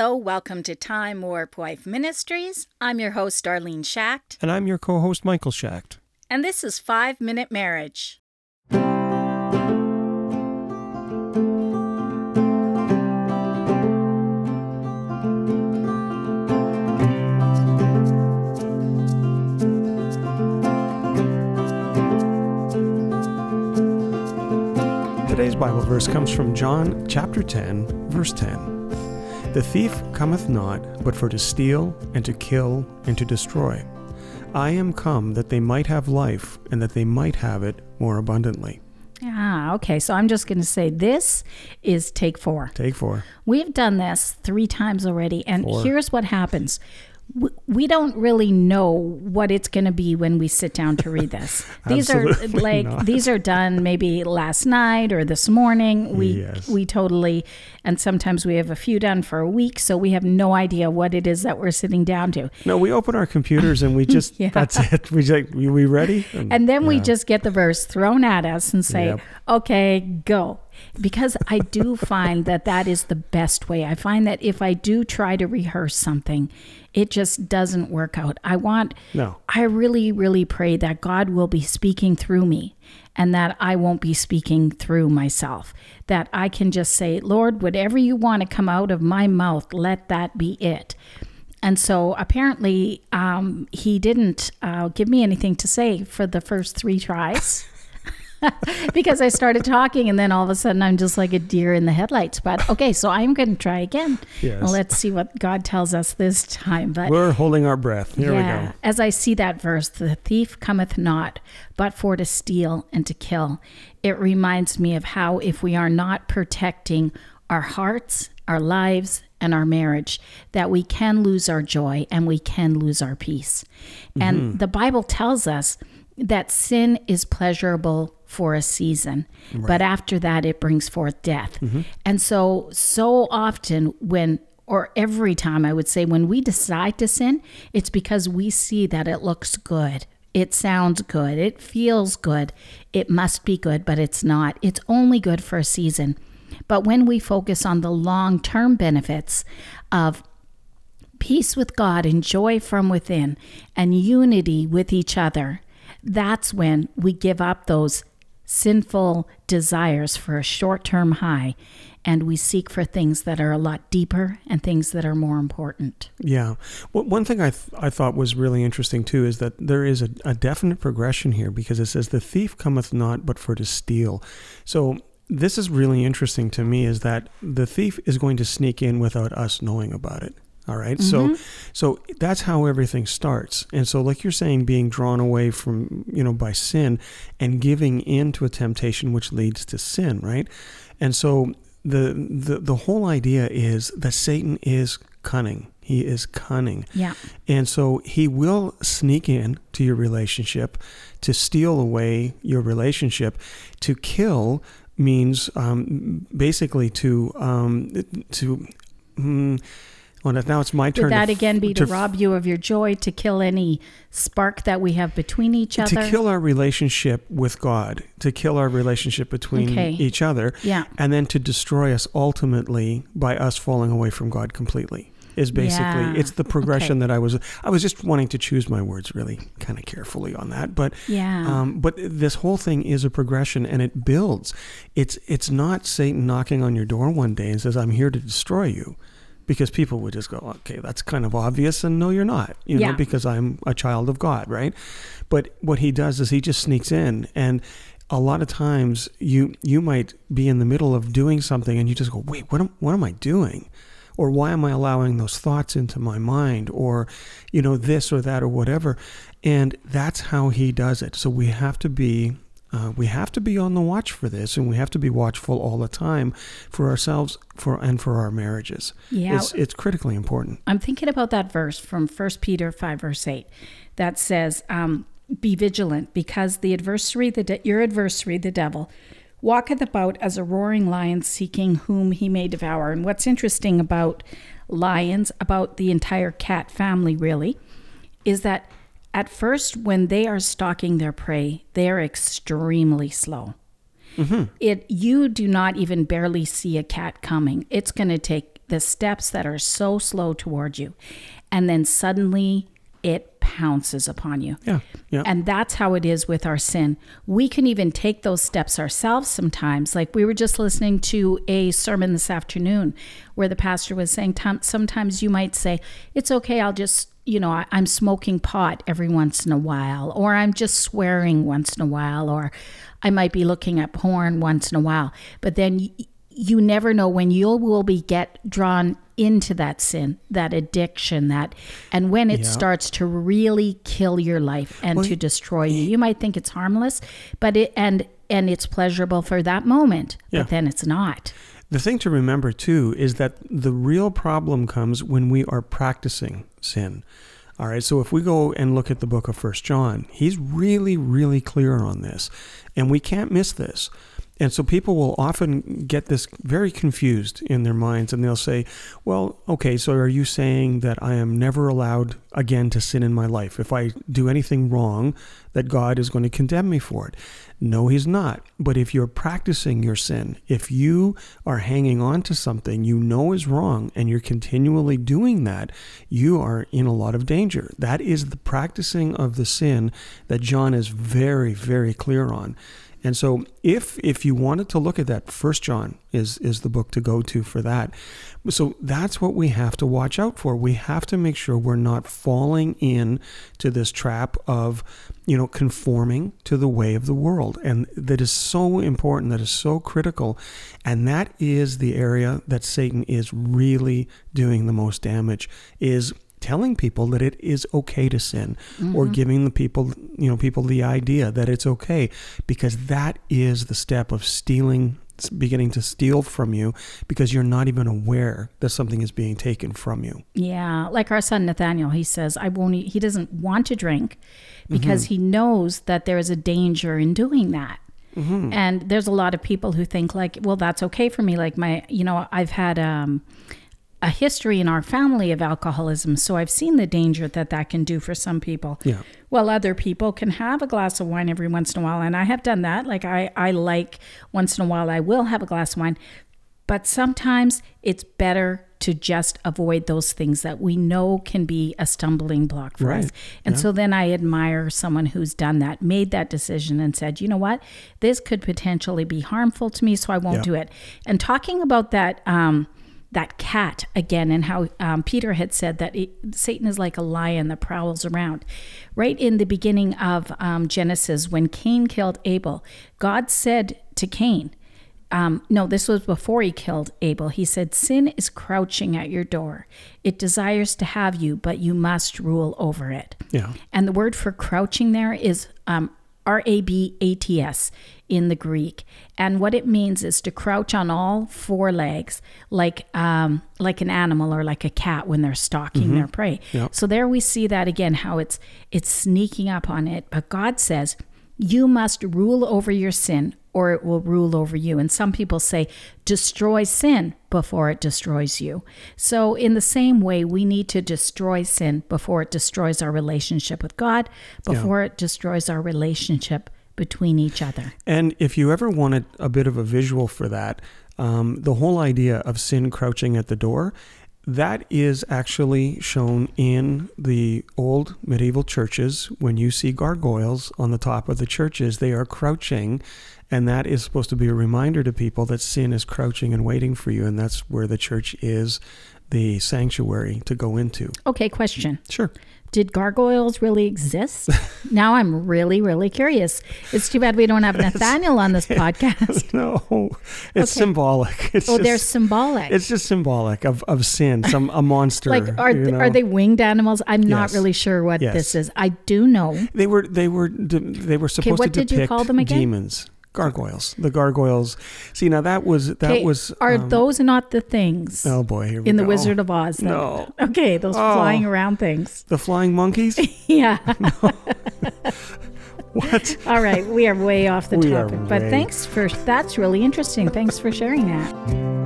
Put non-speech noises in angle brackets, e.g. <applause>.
Hello, welcome to Time Warp Wife Ministries. I'm your host, Darlene Schacht, And I'm your co host, Michael Schacht. and this is Five Minute Marriage. Today's Bible verse comes from John chapter 10, verse 10. The thief cometh not, but for to steal, and to kill, and to destroy. I am come that they might have life, and that they might have it more abundantly. Ah, okay. So I'm just going to say this is take four. Take four. We've done this three times already, and Four. here's what happens. We don't really know what it's going to be when we sit down to read this. <laughs> These are like not. these are done maybe last night or this morning. We Yes. we totally and sometimes we have a few done for a week, so we have no idea what it is that we're sitting down to. No, we open our computers and we <laughs> just, Yeah. that's it. We like, we, we ready? And then we just get the verse thrown at us and say, Yep. okay, go. Because I do find that that is the best way. I find that if I do try to rehearse something, it just doesn't work out. I want, No. I really, really pray that God will be speaking through me and that I won't be speaking through myself. That I can just say, Lord, whatever you want to come out of my mouth, let that be it. And so apparently, um, he didn't uh, give me anything to say for the first three tries. <laughs> <laughs> because I started talking, and then all of a sudden I'm just like a deer in the headlights. But okay, so I'm going to try again. Yes. Well, let's see what God tells us this time. But We're holding our breath. Here we go. as I see that verse, the thief cometh not, but for to steal and to kill. It reminds me of how if we are not protecting our hearts, our lives, and our marriage, that we can lose our joy and we can lose our peace. And mm-hmm. the Bible tells us that sin is pleasurable for a season, but after that it brings forth death. Mm-hmm. And so, so often when or every time I would say when we decide to sin, it's because we see that it looks good. It sounds good. It feels good. It must be good, but it's not. It's only good for a season. But when we focus on the long term benefits of peace with God and joy from within and unity with each other, that's when we give up those sinful desires for a short term high and we seek for things that are a lot deeper and things that are more important. Yeah. One thing I, th- I thought was really interesting too is that there is a, a definite progression here because it says, The thief cometh not but for to steal. So this is really interesting to me is that the thief is going to sneak in without us knowing about it. All right? So so that's how everything starts. And so like you're saying being drawn away from, you know, by sin and giving in to a temptation which leads to sin, right? And so the the the whole idea is that Satan is cunning. He is cunning. Yeah. And so he will sneak in to your relationship to steal away your relationship. To kill means um, basically to um, to. Mm, well, now it's my turn. Would that to, again be to, to rob you of your joy, to kill any spark that we have between each other? to kill our relationship with God, to kill our relationship between Okay. each other, Yeah. and then to destroy us ultimately by us falling away from God completely. Is basically Yeah. it's the progression Okay. that I was I was just wanting to choose my words really kind of carefully on that, but Yeah. um, but this whole thing is a progression and it builds. It's it's not Satan knocking on your door one day and says I'm here to destroy you, because people would just go okay that's kind of obvious and no you're not you Yeah. know because I'm a child of God right, but what he does is he just sneaks in and a lot of times you you might be in the middle of doing something and you just go wait what am what am I doing? Or why am I allowing those thoughts into my mind? Or you know this or that or whatever. And that's how he does it. So we have to be uh, we have to be on the watch for this and we have to be watchful all the time for ourselves for and for our marriages Yeah. it's, it's critically important I'm thinking about that verse from 1 Peter 5, verse 8, that says, um, Be vigilant, because the adversary, the de- your adversary, the devil, walketh about as a roaring lion seeking whom he may devour. And what's interesting about lions, about the entire cat family, really, is that at first, when they are stalking their prey, they are extremely slow. Mm-hmm. It you do not even barely see a cat coming. It's going to take the steps that are so slow towards you. And then suddenly it pounces upon you. Yeah. Yeah. And that's how it is with our sin. We can even take those steps ourselves sometimes. Like we were just listening to a sermon this afternoon where the pastor was saying, sometimes you might say, It's okay, I'll just, you know, I- I'm smoking pot every once in a while, or I'm just swearing once in a while, or I might be looking at porn once in a while. But then y- you never know when you will be get drawn into that sin, that addiction, that and when it Yeah. starts to really kill your life and Well, to destroy you. You might think it's harmless, but it and and it's pleasurable for that moment, Yeah. but then it's not. The thing to remember too is that the real problem comes when we are practicing sin. All right, so if we go and look at the book of First John, he's really, really clear on this, and we can't miss this. And so people will often get this very confused in their minds, and they'll say, "Well, okay, so are you saying that I am never allowed again to sin in my life? If I do anything wrong, that God is going to condemn me for it?" No, he's not. But if you're practicing your sin, if you are hanging on to something you know is wrong and you're continually doing that, you are in a lot of danger. That is the practicing of the sin that John is very, very clear on. And so if if you wanted to look at that, First John is is the book to go to for that. So that's what we have to watch out for. We have to make sure we're not falling in to this trap of, you know, conforming to the way of the world. And that is so important, that is so critical. And that is the area that Satan is really doing the most damage is telling people that it is okay to sin or mm-hmm. giving the people you know people the idea that it's okay because that is the step of stealing beginning to steal from you because you're not even aware that something is being taken from you Yeah, like our son Nathaniel, he says, I won't eat. He doesn't want to drink because mm-hmm. he knows that there is a danger in doing that. Mm-hmm. And there's a lot of people who think like, well, that's okay for me. Like my, you know, I've had um, a history in our family of alcoholism, so I've seen the danger that that can do for some people. Yeah. Well, other people can have a glass of wine every once in a while, and I have done that. Like I, I like once in a while, I will have a glass of wine, but sometimes it's better to just avoid those things that we know can be a stumbling block for us. Right. And so then I admire someone who's done that, made that decision, and said, you know what, this could potentially be harmful to me, so I won't Yeah. do it. And talking about that. Um, that cat again, and how um, Peter had said that it, Satan is like a lion that prowls around. Right in the beginning of um, Genesis, when Cain killed Abel, God said to Cain, um, no, this was before he killed Abel. He said, Sin is crouching at your door. It desires to have you, but you must rule over it. yeah And the word for crouching there is um, R A B A T S in the Greek. And what it means is to crouch on all four legs, like um, like an animal or like a cat when they're stalking their prey. Yep. So there we see that again, how it's it's sneaking up on it. But God says, you must rule over your sin or it will rule over you. And some people say, destroy sin before it destroys you. So, in the same way, we need to destroy sin before it destroys our relationship with God, before it destroys our relationship between each other. And if you ever wanted a bit of a visual for that, um, the whole idea of sin crouching at the door, that is actually shown in the old medieval churches. When you see gargoyles on the top of the churches, they are crouching. And that is supposed to be a reminder to people that sin is crouching and waiting for you. And that's where the church is the sanctuary to go into. Okay, question. Sure. Did gargoyles really exist? <laughs> now I'm really, really curious. It's too bad we don't have <laughs> Nathaniel on this <laughs> podcast. No, it's Okay. symbolic. It's Oh, they're symbolic. It's just symbolic of, of sin, some a monster. like are you th- know. are they winged animals? I'm not really sure what Yes. this is. I do know. They were they were de- they were supposed what to did you depict call them again? demons, gargoyles. The gargoyles. See now that was that was are um, those not the things oh boy here we in the go. Wizard of Oz? then? No. Okay, those Oh. flying around things. the flying monkeys. <laughs> Yeah. <laughs> what? All right, we are way off the We topic, but way- thanks for that's really interesting. Thanks for sharing that.